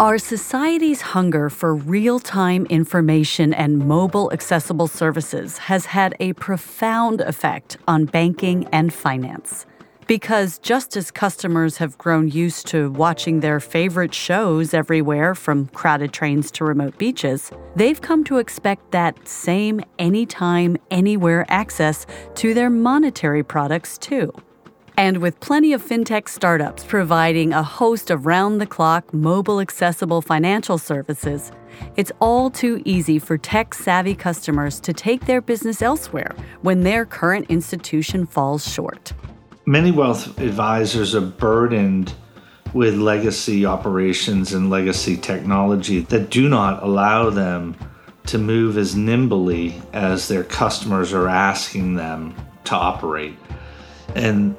Our society's hunger for real time information and mobile accessible services has had a profound effect on banking and finance. Because just as customers have grown used to watching their favorite shows everywhere from crowded trains to remote beaches, they've come to expect that same anytime, anywhere access to their monetary products too. And with plenty of fintech startups providing a host of round the clock, mobile accessible financial services, it's all too easy for tech savvy customers to take their business elsewhere when their current institution falls short. Many wealth advisors are burdened with legacy operations and legacy technology that do not allow them to move as nimbly as their customers are asking them to operate. And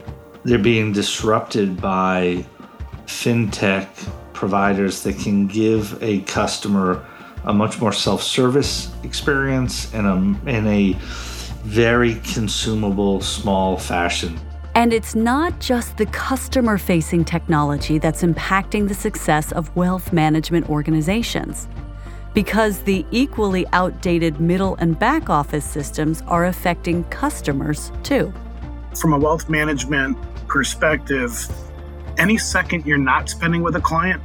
they're being disrupted by fintech providers that can give a customer a much more self-service experience in a in a very consumable small fashion. And it's not just the customer facing technology that's impacting the success of wealth management organizations, because the equally outdated middle and back office systems are affecting customers too. From a wealth management perspective, any second you're not spending with a client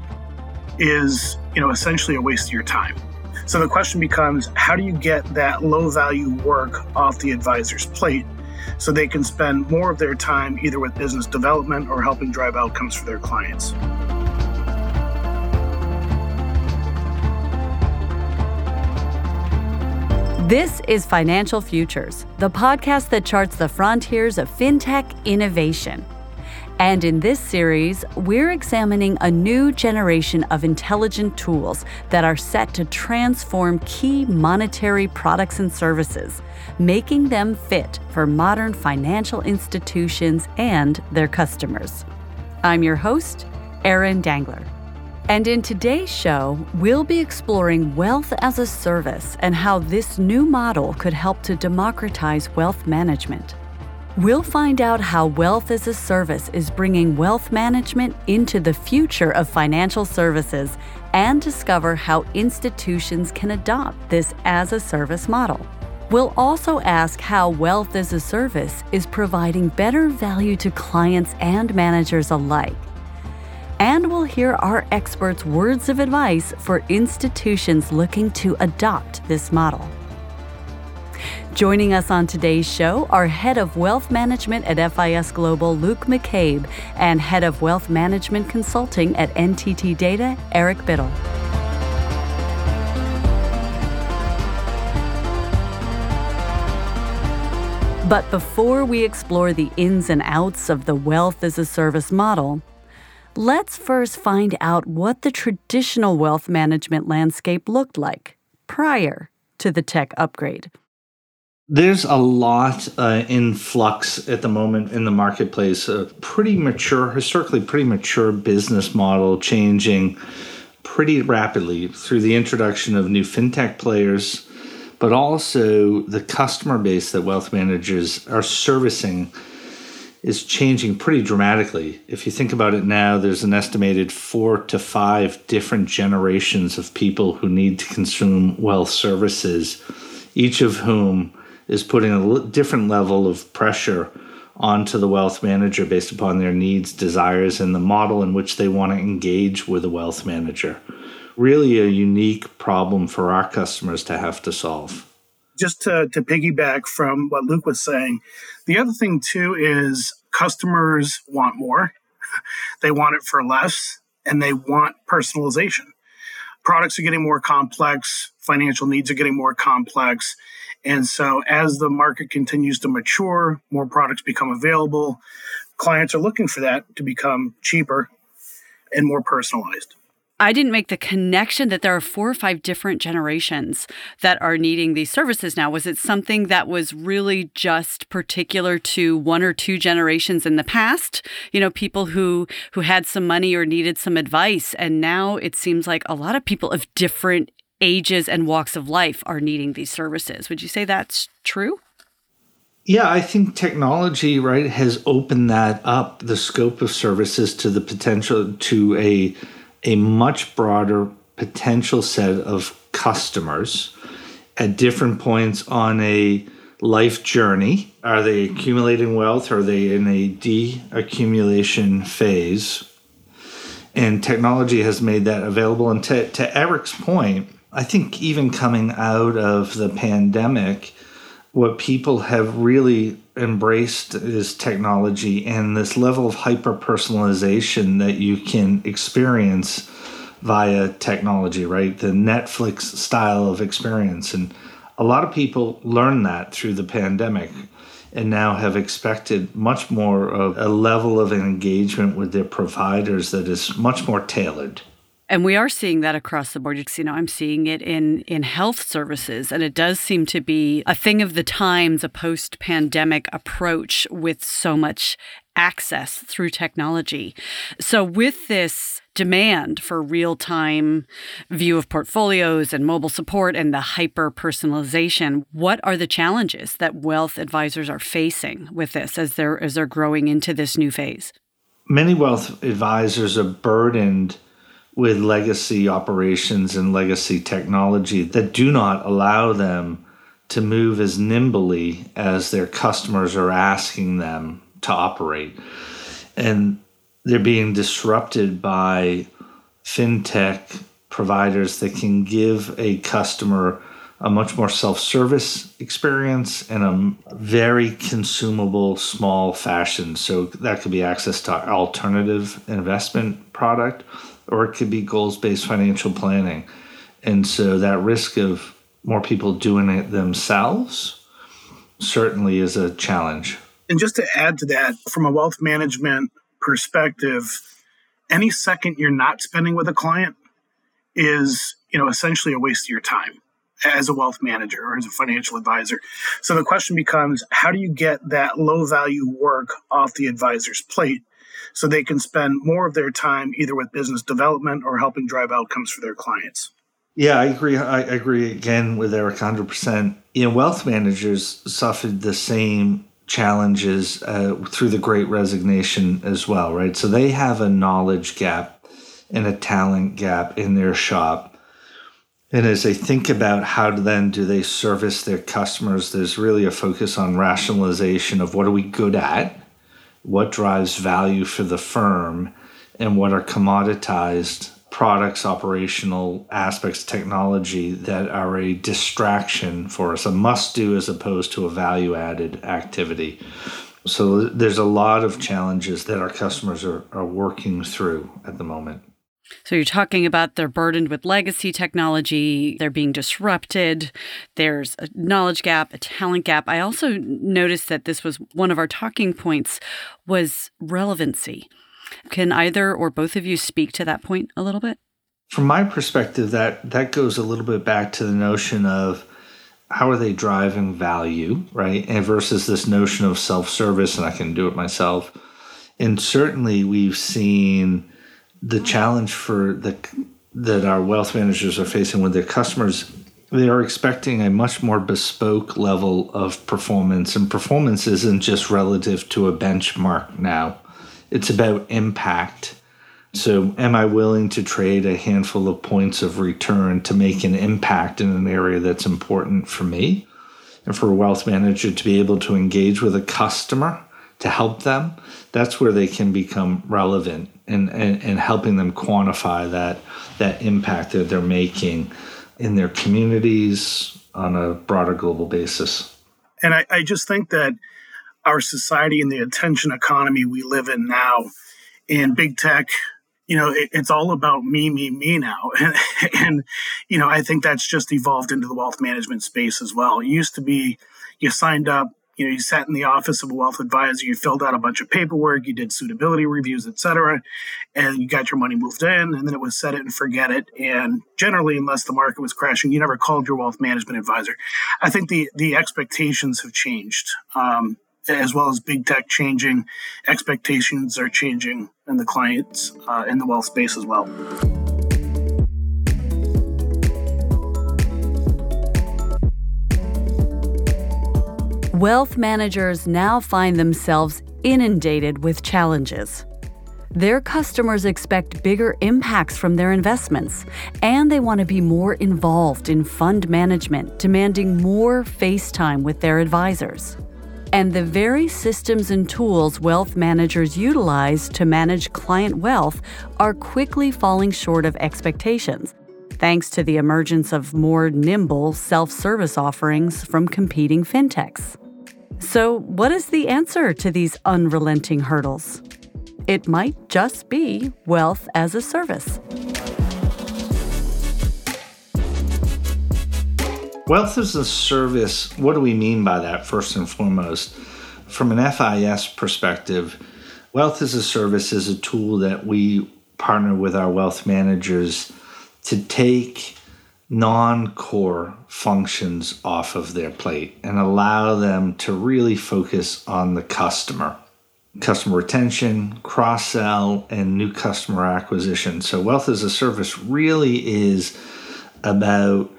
is, you know, essentially a waste of your time. So the question becomes how do you get that low value work off the advisor's plate so they can spend more of their time either with business development or helping drive outcomes for their clients? This is Financial Futures, the podcast that charts the frontiers of fintech innovation. And in this series, we're examining a new generation of intelligent tools that are set to transform key monetary products and services, making them fit for modern financial institutions and their customers. I'm your host, Erin Dangler. And in today's show, we'll be exploring wealth as a service and how this new model could help to democratize wealth management. We'll find out how wealth as a service is bringing wealth management into the future of financial services and discover how institutions can adopt this as a service model. We'll also ask how wealth as a service is providing better value to clients and managers alike. And we'll hear our experts' words of advice for institutions looking to adopt this model. Joining us on today's show are Head of Wealth Management at FIS Global, Luke McCabe, and Head of Wealth Management Consulting at NTT Data, Eric Bittel. But before we explore the ins and outs of the wealth as a service model, let's first find out what the traditional wealth management landscape looked like prior to the tech upgrade. There's a lot uh, in flux at the moment in the marketplace. A pretty mature, historically pretty mature business model changing pretty rapidly through the introduction of new fintech players, but also the customer base that wealth managers are servicing is changing pretty dramatically. If you think about it now, there's an estimated four to five different generations of people who need to consume wealth services, each of whom is putting a different level of pressure onto the wealth manager based upon their needs, desires, and the model in which they want to engage with a wealth manager. Really, a unique problem for our customers to have to solve. Just to, to piggyback from what Luke was saying, the other thing too is customers want more, they want it for less, and they want personalization. Products are getting more complex, financial needs are getting more complex and so, as the market continues to mature, more products become available. Clients are looking for that to become cheaper and more personalized. I didn't make the connection that there are four or five different generations that are needing these services now. Was it something that was really just particular to one or two generations in the past? You know, people who who had some money or needed some advice and now it seems like a lot of people of different ages and walks of life are needing these services. Would you say that's true? Yeah, I think technology, right, has opened that up, the scope of services to the potential to a a much broader potential set of customers at different points on a life journey. Are they accumulating wealth? Are they in a de-accumulation phase? And technology has made that available. And to, to Eric's point, I think even coming out of the pandemic, what people have really embraced is technology and this level of hyper personalization that you can experience via technology, right? The Netflix style of experience. And a lot of people learned that through the pandemic and now have expected much more of a level of engagement with their providers that is much more tailored. And we are seeing that across the board. You know, I'm seeing it in in health services, and it does seem to be a thing of the times, a post-pandemic approach with so much access through technology. So with this demand for real-time view of portfolios and mobile support and the hyper personalization, what are the challenges that wealth advisors are facing with this as they're as they're growing into this new phase? Many wealth advisors are burdened with legacy operations and legacy technology that do not allow them to move as nimbly as their customers are asking them to operate. And they're being disrupted by fintech providers that can give a customer a much more self-service experience in a very consumable small fashion so that could be access to alternative investment product or it could be goals based financial planning. And so that risk of more people doing it themselves certainly is a challenge. And just to add to that, from a wealth management perspective, any second you're not spending with a client is, you know, essentially a waste of your time as a wealth manager or as a financial advisor. So the question becomes how do you get that low value work off the advisor's plate so they can spend more of their time either with business development or helping drive outcomes for their clients. Yeah, I agree. I agree again with Eric 100%. You know, wealth managers suffered the same challenges uh, through the great resignation as well, right? So they have a knowledge gap and a talent gap in their shop. And as they think about how then do they service their customers, there's really a focus on rationalization of what are we good at what drives value for the firm, and what are commoditized products, operational aspects, technology that are a distraction for us, a must do as opposed to a value added activity. So there's a lot of challenges that our customers are, are working through at the moment. So you're talking about they're burdened with legacy technology, they're being disrupted, there's a knowledge gap, a talent gap. I also noticed that this was one of our talking points was relevancy. Can either or both of you speak to that point a little bit? From my perspective, that that goes a little bit back to the notion of how are they driving value, right? And versus this notion of self-service and I can do it myself. And certainly we've seen the challenge for the that our wealth managers are facing with their customers they are expecting a much more bespoke level of performance and performance isn't just relative to a benchmark now. It's about impact. So am i willing to trade a handful of points of return to make an impact in an area that's important for me? And for a wealth manager to be able to engage with a customer to help them that's where they can become relevant and, and, and helping them quantify that that impact that they're making in their communities on a broader global basis. And I, I just think that our society and the attention economy we live in now and big tech you know it, it's all about me me me now and, and, you know i think that's just evolved into the wealth management space as well it used to be you signed up you know you sat in the office of a wealth advisor you filled out a bunch of paperwork you did suitability reviews etc and you got your money moved in and then it was set it and forget it. And generally unless the market was crashing you never called your wealth management advisor. I think the the expectations have changed um, as well as big tech changing expectations are changing in the clients uh, in the wealth space as well Wealth managers now find themselves inundated with challenges. Their customers expect bigger impacts from their investments, and they want to be more involved in fund management, demanding more face time with their advisors. And the very systems and tools wealth managers utilize to manage client wealth are quickly falling short of expectations, thanks to the emergence of more nimble self service offerings from competing fintechs. So, what is the answer to these unrelenting hurdles? It might just be wealth as a service. Wealth as a service, what do we mean by that, first and foremost? From an FIS perspective, wealth as a service is a tool that we partner with our wealth managers to take non core functions off of their plate and allow them to really focus on the customer customer retention, cross sell, and new customer acquisition. So, wealth as a service really is about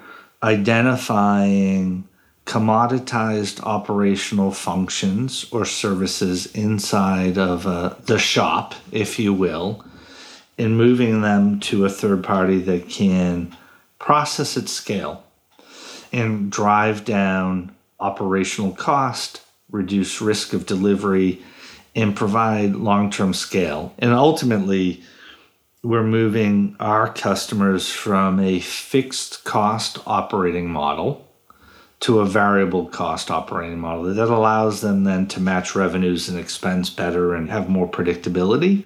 identifying commoditized operational functions or services inside of uh, the shop, if you will, and moving them to a third party that can process at scale and drive down operational cost, reduce risk of delivery, and provide long term scale. And ultimately, we're moving our customers from a fixed cost operating model to a variable cost operating model that allows them then to match revenues and expense better and have more predictability.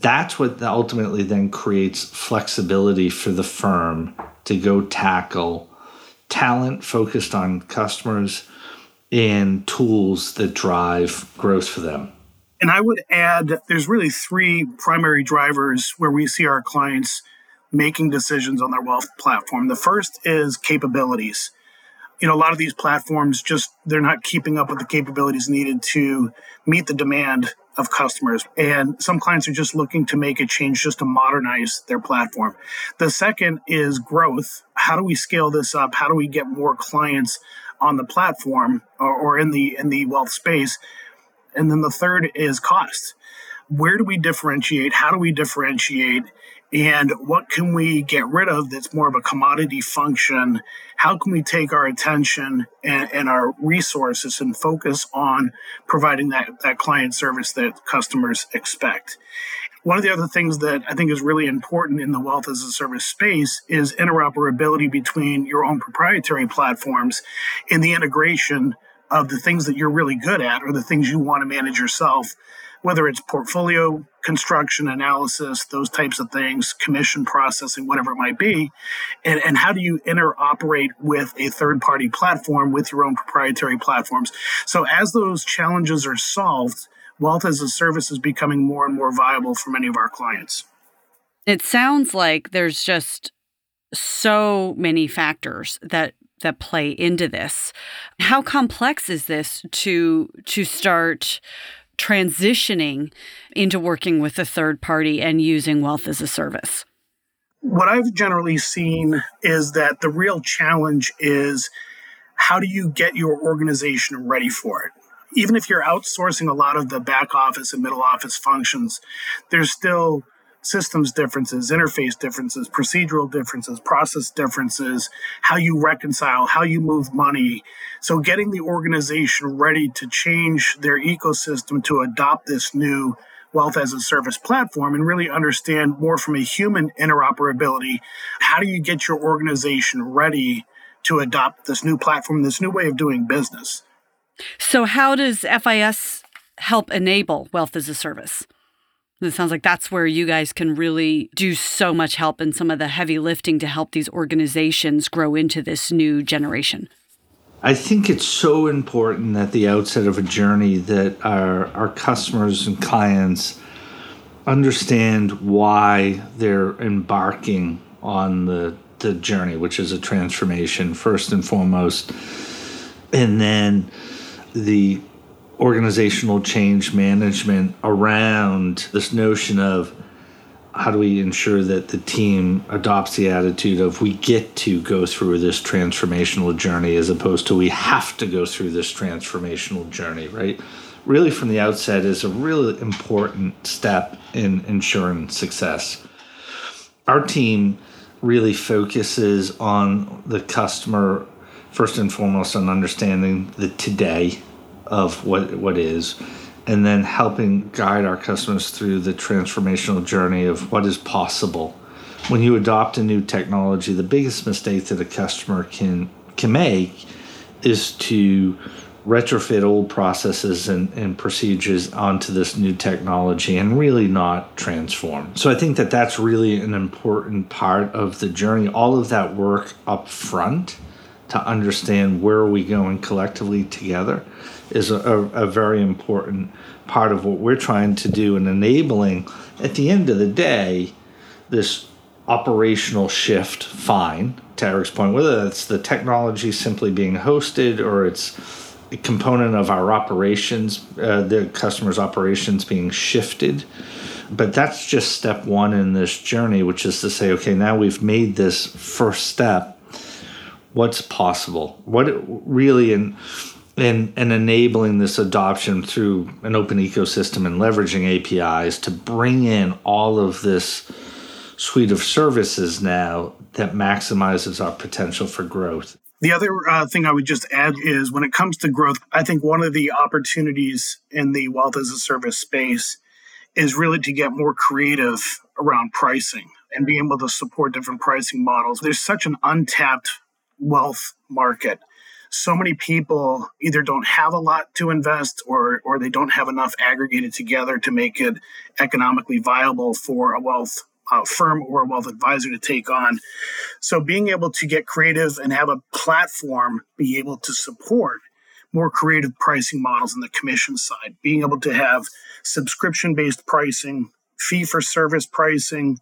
That's what ultimately then creates flexibility for the firm to go tackle talent focused on customers and tools that drive growth for them. And I would add there's really three primary drivers where we see our clients making decisions on their wealth platform. The first is capabilities. You know, a lot of these platforms just they're not keeping up with the capabilities needed to meet the demand of customers. And some clients are just looking to make a change just to modernize their platform. The second is growth. How do we scale this up? How do we get more clients on the platform or, or in the in the wealth space? And then the third is cost. Where do we differentiate? How do we differentiate? And what can we get rid of that's more of a commodity function? How can we take our attention and, and our resources and focus on providing that, that client service that customers expect? One of the other things that I think is really important in the wealth as a service space is interoperability between your own proprietary platforms and the integration of the things that you're really good at or the things you want to manage yourself, whether it's portfolio construction, analysis, those types of things, commission processing, whatever it might be. And, and how do you interoperate with a third party platform with your own proprietary platforms? So as those challenges are solved, wealth as a service is becoming more and more viable for many of our clients. It sounds like there's just so many factors that that play into this. How complex is this to to start transitioning into working with a third party and using wealth as a service? What I've generally seen is that the real challenge is how do you get your organization ready for it? Even if you're outsourcing a lot of the back office and middle office functions, there's still systems differences, interface differences, procedural differences, process differences, how you reconcile, how you move money. So, getting the organization ready to change their ecosystem to adopt this new wealth as a service platform and really understand more from a human interoperability. How do you get your organization ready to adopt this new platform, this new way of doing business? So, how does FIS help enable wealth as a service? It sounds like that's where you guys can really do so much help in some of the heavy lifting to help these organizations grow into this new generation. I think it's so important at the outset of a journey that our, our customers and clients understand why they're embarking on the, the journey, which is a transformation, first and foremost. And then the organizational change management around this notion of how do we ensure that the team adopts the attitude of we get to go through this transformational journey as opposed to we have to go through this transformational journey, right? really from the outset is a really important step in ensuring success. Our team really focuses on the customer first and foremost on understanding the today of what what is and then helping guide our customers through the transformational journey of what is possible when you adopt a new technology the biggest mistake that a customer can can make is to retrofit old processes and, and procedures onto this new technology and really not transform. So I think that that's really an important part of the journey. All of that work up front to understand where are we going collectively together is a, a, very important part of what we're trying to do and enabling at the end of the day this operational shift fine to Eric's point whether it's the technology simply being hosted or it's a component of our operations, uh, the customer's operations being shifted. But that's just step one in this journey, which is to say, okay, now we've made this first step. What's possible? What really in and, and enabling this adoption through an open ecosystem and leveraging APIs to bring in all of this suite of services now that maximizes our potential for growth. The other uh, thing I would just add is when it comes to growth, I think one of the opportunities in the wealth as a service space is really to get more creative around pricing and be able to support different pricing models. There's such an untapped wealth market. So many people either don't have a lot to invest or or they don't have enough aggregated together to make it economically viable for a wealth uh, firm or a wealth advisor to take on. So being able to get creative and have a platform be able to support more creative pricing models on the commission side, being able to have subscription based pricing, fee for service pricing,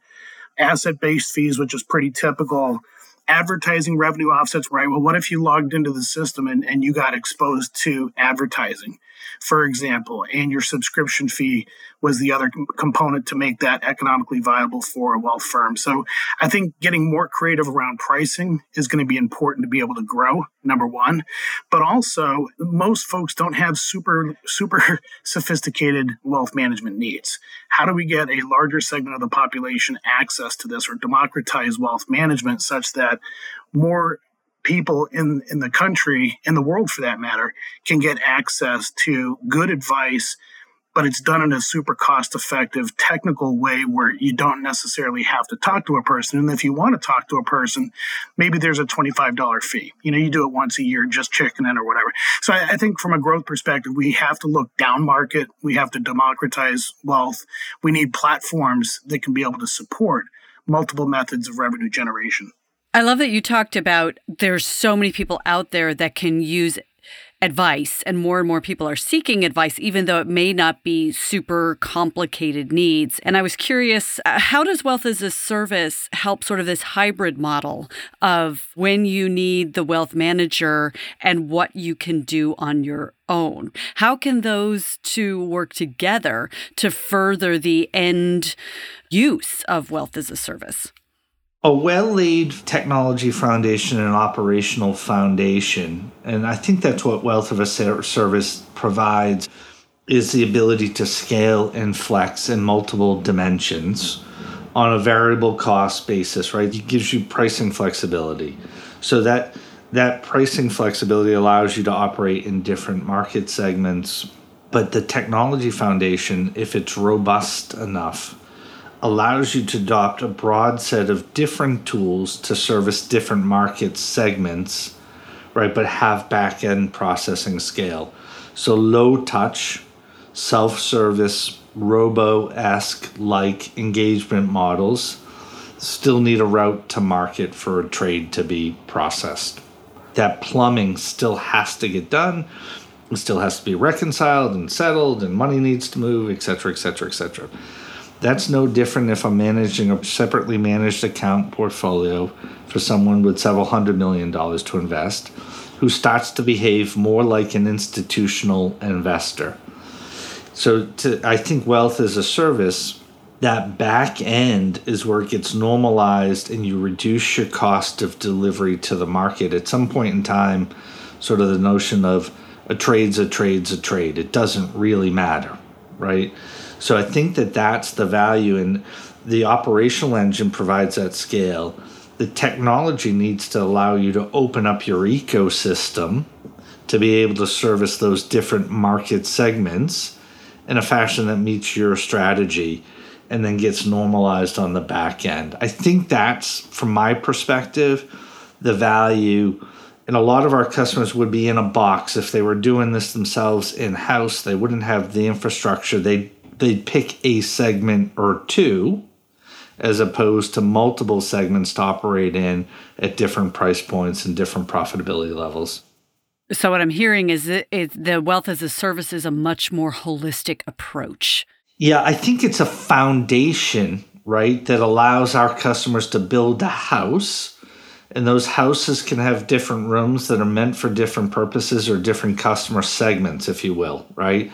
asset based fees, which is pretty typical, advertising revenue offsets, right? Well, what if you logged into the system and, and you got exposed to advertising? For example, and your subscription fee was the other component to make that economically viable for a wealth firm. So I think getting more creative around pricing is going to be important to be able to grow, number one. But also, most folks don't have super, super sophisticated wealth management needs. How do we get a larger segment of the population access to this or democratize wealth management such that more people in, in the country, in the world for that matter, can get access to good advice, but it's done in a super cost effective, technical way where you don't necessarily have to talk to a person. And if you want to talk to a person, maybe there's a $25 fee. You know, you do it once a year, just checking in or whatever. So I, I think from a growth perspective, we have to look down market. We have to democratize wealth. We need platforms that can be able to support multiple methods of revenue generation. I love that you talked about there's so many people out there that can use advice and more and more people are seeking advice even though it may not be super complicated needs. And i was curious uh, how does wealth as a service help sort of this hybrid model of when you need the wealth manager and what you can do on your own? How can those two work together to further the end use of wealth as a service a well laid technology foundation and operational foundation, and I think that's what Wealth of a Service provides, is the ability to scale and flex in multiple dimensions on a variable cost basis, right? It gives you pricing flexibility. So that that pricing flexibility allows you to operate in different market segments. But the technology foundation, if it's robust enough, allows you to adopt a broad set of different tools to service different market segments, right? But have back end processing scale. So low touch, self service, robo esque like engagement models still need a route to market for a trade to be processed. That plumbing still has to get done. It still has to be reconciled and settled, and money needs to move, et cetera, et cetera, et cetera. That's no different if I'm managing a separately managed account portfolio for someone with several hundred million dollars to invest who starts to behave more like an institutional investor. So to, I think wealth as a service, that back end is where it gets normalized and you reduce your cost of delivery to the market. At some point in time, sort of the notion of A trade's a trade's a trade. It doesn't really matter, right? So I think that that's the value, and the operational engine provides that scale. The technology needs to allow you to open up your ecosystem to be able to service those different market segments in a fashion that meets your strategy and then gets normalized on the back end. I think that's, from my perspective, the value. And a lot of our customers would be in a box if they were doing this themselves in house. They wouldn't have the infrastructure. They they'd pick a segment or two as opposed to multiple segments to operate in at different price points and different profitability levels. So what I'm hearing is that the wealth as a service is a much more holistic approach. Yeah, I think it's a foundation, right, that allows our customers to build a house. And those houses can have different rooms that are meant for different purposes or different customer segments, if you will, right?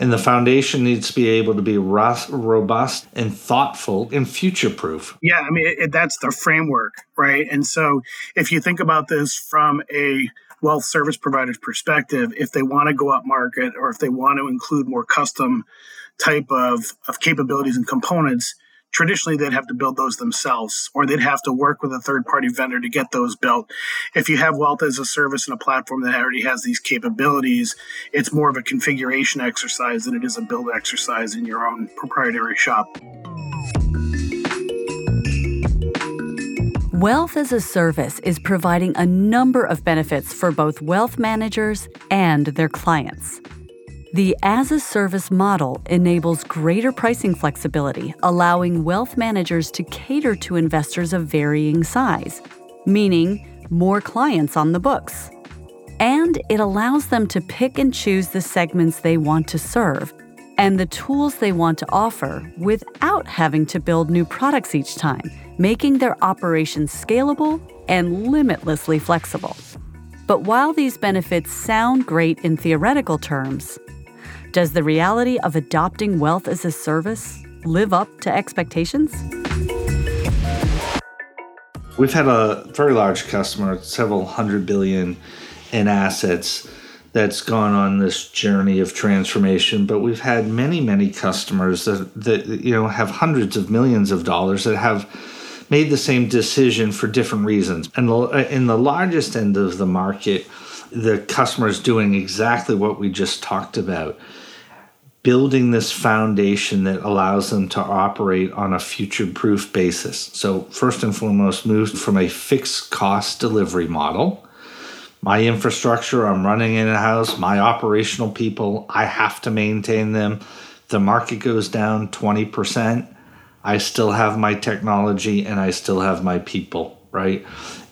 And the foundation needs to be able to be robust and thoughtful and future proof. Yeah, I mean, it, that's the framework, right? And so if you think about this from a wealth service provider's perspective, if they want to go up market or if they want to include more custom type of, of capabilities and components, traditionally they'd have to build those themselves or they'd have to work with a third party vendor to get those built. If you have wealth as a service and a platform that already has these capabilities, it's more of a configuration exercise than it is a build exercise in your own proprietary shop. Wealth as a Service is providing a number of benefits for both wealth managers and their clients. The as a service model enables greater pricing flexibility, allowing wealth managers to cater to investors of varying size, meaning more clients on the books. And it allows them to pick and choose the segments they want to serve and the tools they want to offer without having to build new products each time, making their operations scalable and limitlessly flexible. But while these benefits sound great in theoretical terms, does the reality of adopting wealth as a service live up to expectations? We've had a very large customer, several hundred billion in assets, that's gone on this journey of transformation. But we've had many, many customers that, that you know have hundreds of millions of dollars that have made the same decision for different reasons. And in the largest end of the market, the customer is doing exactly what we just talked about building this foundation that allows them to operate on a future proof basis. So, first and foremost, moved from a fixed cost delivery model. My infrastructure, I'm running in a house, my operational people, I have to maintain them. The market goes down 20%. I still have my technology and I still have my people, right?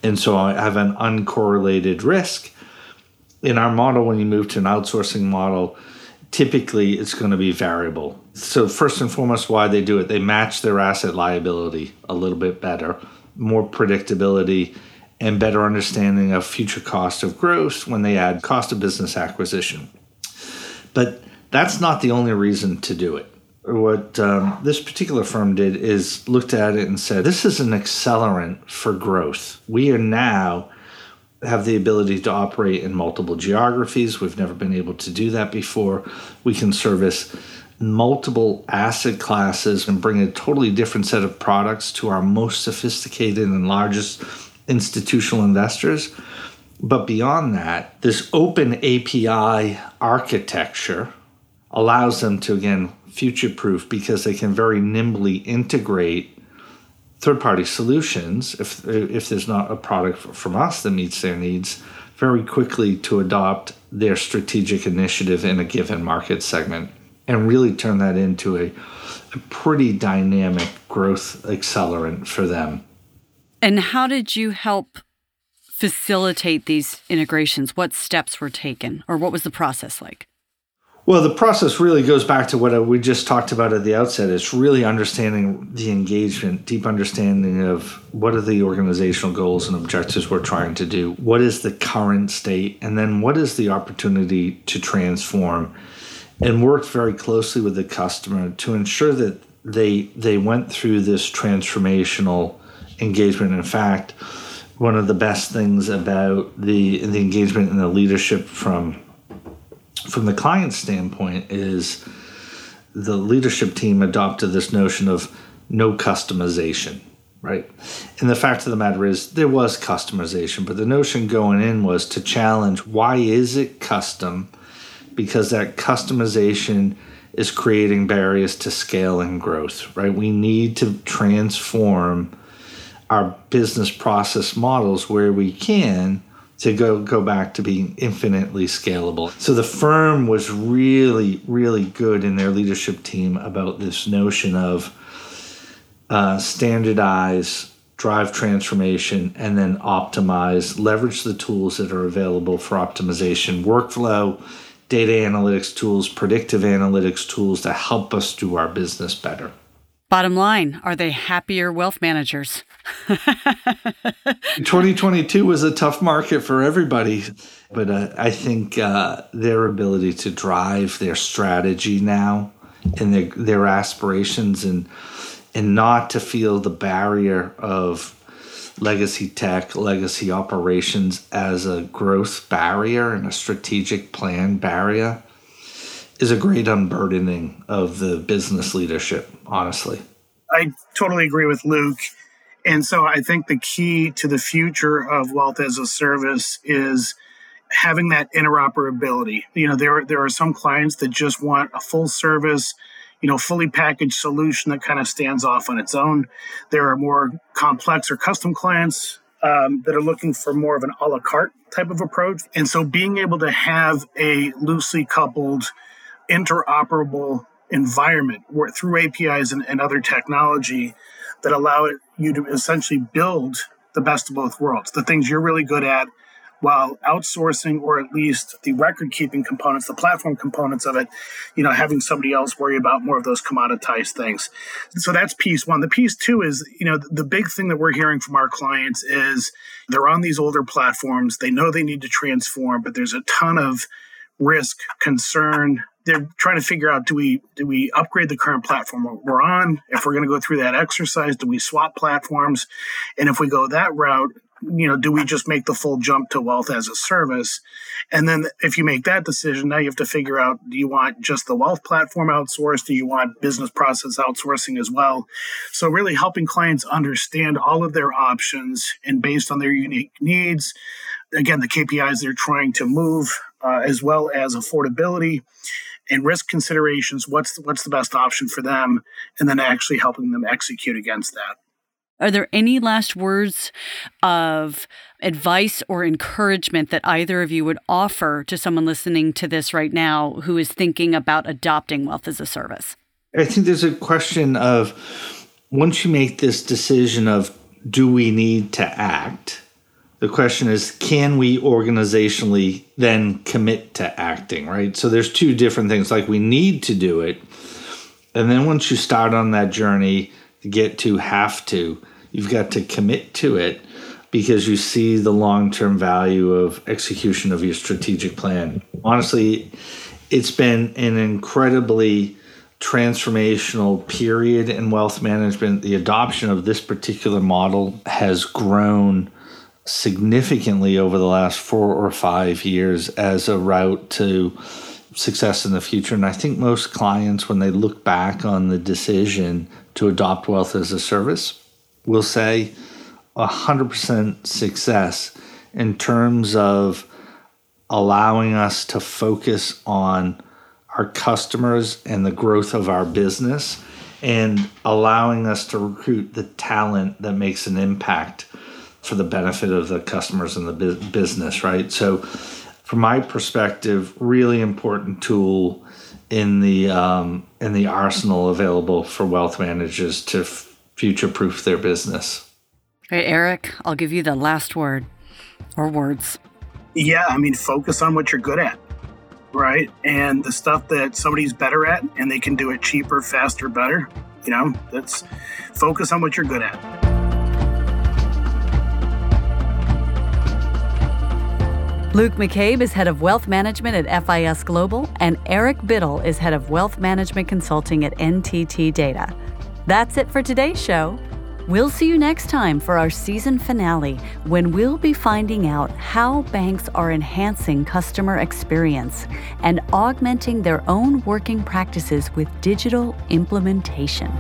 And so I have an uncorrelated risk. In our model, when you move to an outsourcing model, typically it's going to be variable. So, first and foremost, why they do it, they match their asset liability a little bit better, more predictability, and better understanding of future cost of growth when they add cost of business acquisition. But that's not the only reason to do it. What um, this particular firm did is looked at it and said, This is an accelerant for growth. We are now have the ability to operate in multiple geographies. We've never been able to do that before. We can service multiple asset classes and bring a totally different set of products to our most sophisticated and largest institutional investors. But beyond that, this open API architecture allows them to, again, future proof because they can very nimbly integrate third party solutions, if, if there's not a product from us that meets their needs, very quickly to adopt their strategic initiative in a given market segment and really turn that into a, a pretty dynamic growth accelerant for them. And how did you help facilitate these integrations? What steps were taken, or what was the process like? Well, the process really goes back to what uh, we just talked about at the outset. It's really understanding the engagement, deep understanding of what are the organizational goals and objectives we're trying to do, what is the current state, and then what is the opportunity to transform. And worked very closely with the customer to ensure that they they went through this transformational engagement. In fact, one of the best things about the the engagement and the leadership from from the client standpoint is the leadership team adopted this notion of no customization, right? And the fact of the matter is there was customization, but the notion going in was to challenge why is it custom? Because that customization is creating barriers to scale and growth, right? We need to transform our business process models where we can to go go back to being infinitely scalable. So the firm was really really good in their leadership team about this notion of uh, standardize, drive transformation, and then optimize. Leverage the tools that are available for optimization, workflow, data analytics tools, predictive analytics tools to help us do our business better. Bottom line, are they happier wealth managers? 2022 was a tough market for everybody, but uh, I think uh, their ability to drive their strategy now and their, their aspirations and and not to feel the barrier of legacy tech, legacy operations as a growth barrier and a strategic plan barrier is a great unburdening of the business leadership, honestly. I totally agree with Luke. And so I think the key to the future of wealth as a service is having that interoperability. You know, there there are some clients that just want a full service, you know, fully packaged solution that kind of stands off on its own. There are more complex or custom clients um, that are looking for more of an a la carte type of approach. And so being able to have a loosely coupled interoperable environment where, through APIs and, and other technology that allow it, you to essentially build the best of both worlds, the things you're really good at, while outsourcing or at least the record keeping components, the platform components of it, you know, having somebody else worry about more of those commoditized things. So that's piece one. The piece two is, you know, the big thing that we're hearing from our clients is they're on these older platforms. They know they need to transform, but there's a ton of risk, concern, they're trying to figure out do we do we upgrade the current platform we're on? If we're going to go through that exercise do we swap platforms? And if we go that route you know do we just make the full jump to wealth as a service? And then if you make that decision now you have to figure out do you want just the wealth platform outsourced? Do you want business process outsourcing as well? So really helping clients understand all of their options and based on their unique needs. Again the kpis they're trying to move uh, as well as affordability and risk considerations what's the, what's the best option for them and then actually helping them execute against that are there any last words of advice or encouragement that either of you would offer to someone listening to this right now who is thinking about adopting wealth as a service? I think there's a question of once you make this decision of do we need to act? The question is, can we organizationally then commit to acting, right? So there's two different things. Like we need to do it. And then once you start on that journey to get to have to, you've got to commit to it because you see the long term value of execution of your strategic plan. Honestly, it's been an incredibly transformational period in wealth management. The adoption of this particular model has grown significantly over the last four or five years as a route to success in the future. And I think most clients, when they look back on the decision to adopt wealth as a service, will say 100% success in terms of allowing us to focus on our customers and the growth of our business and allowing us to recruit the talent that makes an impact for the benefit of the customers and the business, right? So, from my perspective, really important tool in the um, in the arsenal available for wealth managers to f- future proof their business. Hey, Eric, I'll give you the last word or words. Yeah, I mean, focus on what you're good at, right? And the stuff that somebody's better at and they can do it cheaper, faster, better. You know, that's focus on what you're good at. Luke McCabe is head of wealth management at FIS Global, and Eric Bittel is head of wealth management consulting at NTT Data. That's it for today's show. We'll see you next time for our season finale when we'll be finding out how banks are enhancing customer experience and augmenting their own working practices with digital implementation.